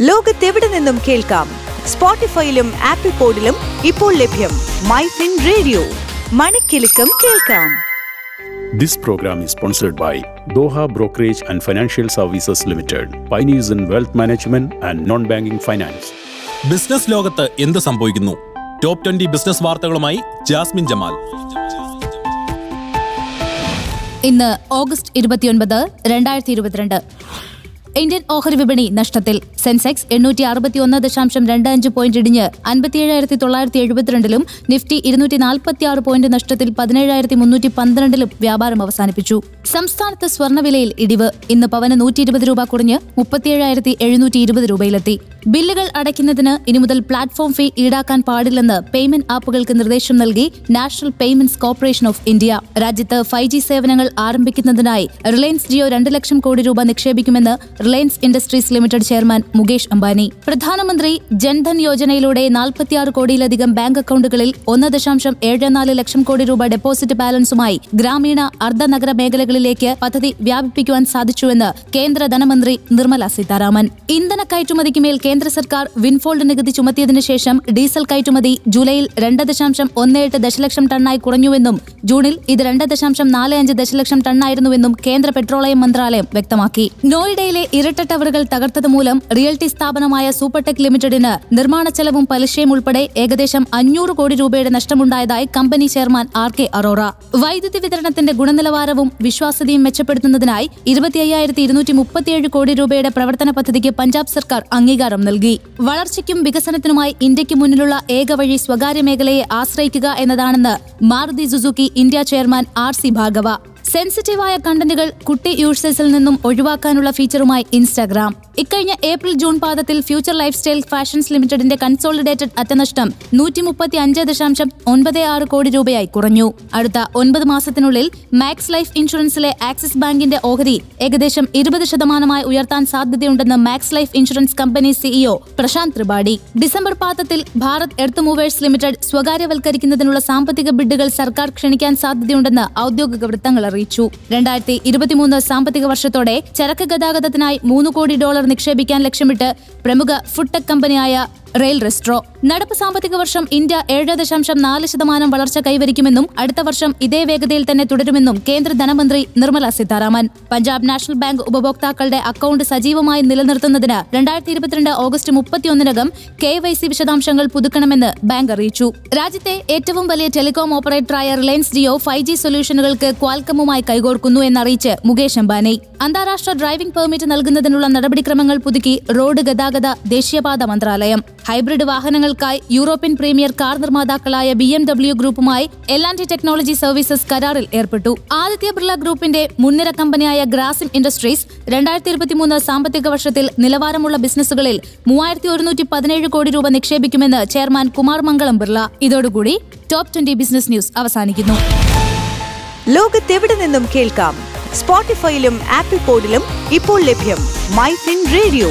ലോകത്തെവിടെ നിന്നും കേൾക്കാം? സ്പോട്ടിഫൈയിലും ആപ്പിൾ പോഡിലും ഇപ്പോൾ ലഭ്യം മൈ ഫിൻ റേഡിയോ. മണിക്കെലക്കം കേൾക്കാം. This program is sponsored by Doha Brokerage and Financial Services Limited, pioneers in wealth management and non-banking finance. Business ലോകത്ത് എന്ത് സംഭവിക്കുന്നു? ടോപ്പ് ട്വന്റി ബിസിനസ് വാർത്തകളുമായി ജാസ്മിൻ ജമാൽ. ഇന്ന് ഓഗസ്റ്റ് ഇരുപത്തിയൊൻപത് രണ്ടായിരത്തി ഇരുപത്തിരണ്ട്. ഇന്ത്യൻ ഓഹരി വിപണി നഷ്ടത്തിൽ. സെൻസെക്സ് എണ്ണൂറ്റി അറുപത്തി ഒന്ന് ദശാംശം രണ്ട് അഞ്ച് പോയിന്റ് ഇടിഞ്ഞ് അൻപത്തിയേഴായിരത്തി തൊള്ളായിരത്തി എഴുപത്തിരണ്ടിലും നിഫ്റ്റി ഇരുന്നൂറ്റി നാൽപ്പത്തി ആറ് പോയിന്റ് നഷ്ടത്തിൽ പതിനേഴായിരത്തി മുന്നൂറ്റി പന്ത്രണ്ടിലും വ്യാപാരം അവസാനിപ്പിച്ചു. സംസ്ഥാനത്ത് സ്വർണവിലയിൽ ഇടിവ്. ഇന്ന് പവന് നൂറ്റി ഇരുപത് രൂപ കുറഞ്ഞ് മുപ്പത്തിയേഴായിരത്തി എഴുന്നൂറ്റി ഇരുപത് രൂപയിലെത്തി. ബില്ലുകൾ അടയ്ക്കുന്നതിന് ഇനി മുതൽ പ്ലാറ്റ്ഫോം ഫീ ഈടാക്കാൻ പാടില്ലെന്ന് പേയ്മെന്റ് ആപ്പുകൾക്ക് നിർദ്ദേശം നൽകി national payments corporation of India. രാജ്യത്ത് ഫൈവ് ജി സേവനങ്ങൾ ആരംഭിക്കുന്നതിനായി റിലയൻസ് ജിയോ രണ്ട് ലക്ഷം കോടി രൂപ നിക്ഷേപിക്കുമെന്ന് Reliance industries limited chairman Mukesh Ambani. പ്രധാനമന്ത്രി ജൻധൻ യോജനയിലൂടെ നാൽപ്പത്തിയാറ് കോടിയിലധികം ബാങ്ക് അക്കൌണ്ടുകളിൽ ഒന്ന് ദശാംശം ഏഴ് നാല് ലക്ഷം കോടി രൂപ ഡെപ്പോസിറ്റ് ബാലൻസുമായി ഗ്രാമീണ അർദ്ധനഗര മേഖലകളിലേക്ക് പദ്ധതി വ്യാപിപ്പിക്കുവാൻ സാധിച്ചുവെന്ന് കേന്ദ്ര ധനമന്ത്രി നിർമ്മല സീതാരാമൻ. ഇന്ധന കയറ്റുമതിക്ക് മേൽ കേന്ദ്ര സർക്കാർ വിൻഫോൾഡ് നികുതി ചുമത്തിയതിനു ശേഷം ഡീസൽ കയറ്റുമതി ജൂലൈയിൽ രണ്ട് ദശാംശം ഒന്ന് എട്ട് ദശലക്ഷം ടണ്ണായി കുറഞ്ഞുവെന്നും ജൂണിൽ ഇത് രണ്ട് ദശാംശം നാല് അഞ്ച് ദശലക്ഷം ടണ്ണായിരുന്നുവെന്നും കേന്ദ്ര പെട്രോളിയം മന്ത്രാലയം വ്യക്തമാക്കി. നോയിഡയിലെ ഇരട്ട ടവറുകൾ തകർത്തത് മൂലം റിയൽറ്റി സ്ഥാപനമായ സൂപ്പർടെക് ലിമിറ്റഡിന് നിർമ്മാണ ചെലവും പലിശയും ഉൾപ്പെടെ ഏകദേശം അഞ്ഞൂറ് കോടി രൂപയുടെ നഷ്ടമുണ്ടായതായി company chairman R K Arora. വൈദ്യുതി വിതരണത്തിന്റെ ഗുണനിലവാരവും വിശ്വാസ്യതയും മെച്ചപ്പെടുത്തുന്നതിനായി ഇരുപത്തി അയ്യായിരത്തി ഇരുന്നൂറ്റി മുപ്പത്തിയേഴ് കോടി രൂപയുടെ പ്രവർത്തന പദ്ധതിക്ക് പഞ്ചാബ് സർക്കാർ അംഗീകാരം നൽകി. വളർച്ചയ്ക്കും വികസനത്തിനുമായി ഇന്ത്യയ്ക്ക് മുന്നിലുള്ള ഏക വഴി സ്വകാര്യ മേഖലയെ ആശ്രയിക്കുക എന്നതാണെന്ന് Maruti Suzuki India chairman R C Bhargava. സെൻസിറ്റീവായ കണ്ടന്റുകൾ കുട്ടി യൂസേഴ്സിൽ നിന്നും ഒഴിവാക്കാനുള്ള ഫീച്ചറുമായി ഇൻസ്റ്റാഗ്രാം. ഇക്കഴിഞ്ഞ ഏപ്രിൽ ജൂൺ പാദത്തിൽ ഫ്യൂച്ചർ ലൈഫ് സ്റ്റൈൽ ഫാഷൻസ് ലിമിറ്റഡിന്റെ കൺസോളിഡേറ്റഡ് അറ്റനഷ്ടം നൂറ്റി മുപ്പത്തി അഞ്ച് ദശാംശം ഒൻപത് ആറ് കോടി രൂപയായി കുറഞ്ഞു. അടുത്ത ഒൻപത് മാസത്തിനുള്ളിൽ മാക്സ് ലൈഫ് ഇൻഷുറൻസിലെ ആക്സിസ് ബാങ്കിന്റെ ഓഹരി ഏകദേശം ഇരുപത് ശതമാനമായി ഉയർത്താൻ സാധ്യതയുണ്ടെന്ന് Max Life insurance company CEO Prashant Tripathi. December പാദത്തിൽ ഭാരത് എർത്ത് മൂവേഴ്സ് ലിമിറ്റഡ് സ്വകാര്യവൽക്കരിക്കുന്നതിനുള്ള സാമ്പത്തിക ബിഡുകൾ സർക്കാർ ക്ഷണിക്കാൻ സാധ്യതയുണ്ടെന്ന് ഔദ്യോഗിക വൃത്തങ്ങൾ അറിയിച്ചു. രണ്ടായിരത്തി ഇരുപത്തിമൂന്ന് സാമ്പത്തിക വർഷത്തോടെ ചരക്ക് ഗതാഗതത്തിനായി മൂന്ന് കോടി ഡോളർ നിക്ഷേപിക്കാൻ ലക്ഷ്യമിട്ട് പ്രമുഖ ഫുഡ് ടെക് കമ്പനിയായ റെയിൽ റെസ്ട്രോ. നടപ്പ് സാമ്പത്തിക വർഷം ഇന്ത്യ ഏഴ് ദശാംശം നാല് ശതമാനം വളർച്ച കൈവരിക്കുമെന്നും അടുത്ത വർഷം ഇതേ വേഗതയിൽ തന്നെ തുടരുമെന്നും കേന്ദ്ര ധനമന്ത്രി നിർമ്മല സീതാരാമൻ. പഞ്ചാബ് നാഷണൽ ബാങ്ക് ഉപഭോക്താക്കളുടെ അക്കൌണ്ട് സജീവമായി നിലനിർത്തുന്നതിന് രണ്ടായിരത്തി ഇരുപത്തിരണ്ട് ഓഗസ്റ്റ് മുപ്പത്തിയൊന്നിനകം കെ വൈ സി വിശദാംശങ്ങൾ പുതുക്കണമെന്ന് ബാങ്ക് അറിയിച്ചു. രാജ്യത്തെ ഏറ്റവും വലിയ ടെലികോം ഓപ്പറേറ്ററായ റിലയൻസ് ജിയോ ഫൈവ് ജി സൊല്യൂഷനുകൾക്ക് ക്വാൽക്കമുമായി കൈകോർക്കുന്നു എന്നറിയിച്ച് മുകേഷ് അംബാനി. അന്താരാഷ്ട്ര ഡ്രൈവിംഗ് പെർമിറ്റ് നൽകുന്നതിനുള്ള നടപടിക്രമങ്ങൾ പുതുക്കി റോഡ് ഗതാഗത ദേശീയപാത മന്ത്രാലയം. ഹൈബ്രിഡ് വാഹനങ്ങൾക്കായി യൂറോപ്യൻ പ്രീമിയർ കാർ നിർമ്മാതാക്കളായ ബി എം ഡബ്ല്യു ഗ്രൂപ്പുമായി എൽ ആൻഡ് ടെക്നോളജി സർവീസസ് കരാറിൽ ഏർപ്പെട്ടു. ആദിത്യ ബിർള ഗ്രൂപ്പിന്റെ മുൻനിര കമ്പനിയായ ഗ്രാസിം ഇൻഡസ്ട്രീസ് രണ്ടായിരത്തി ഇരുപത്തിമൂന്ന് സാമ്പത്തിക വർഷത്തിൽ നിലവാരമുള്ള ബിസിനസ്സുകളിൽ മൂവായിരത്തി ഒരുന്നൂറ്റി പതിനേഴ് കോടി രൂപ നിക്ഷേപിക്കുമെന്ന് ചെയർമാൻ കുമാർ മംഗളം ബിർള. ഇതോടുകൂടി ടോപ്പ് ട്വന്റി ബിസിനസ് ന്യൂസ് അവസാനിക്കുന്നു. ലോകത്തെവിടെ നിന്നും കേൾക്കാം? സ്പോട്ടിഫൈയിലും ആപ്പിൾ പോഡിലും ഇപ്പോൾ ലഭ്യം my fin radio.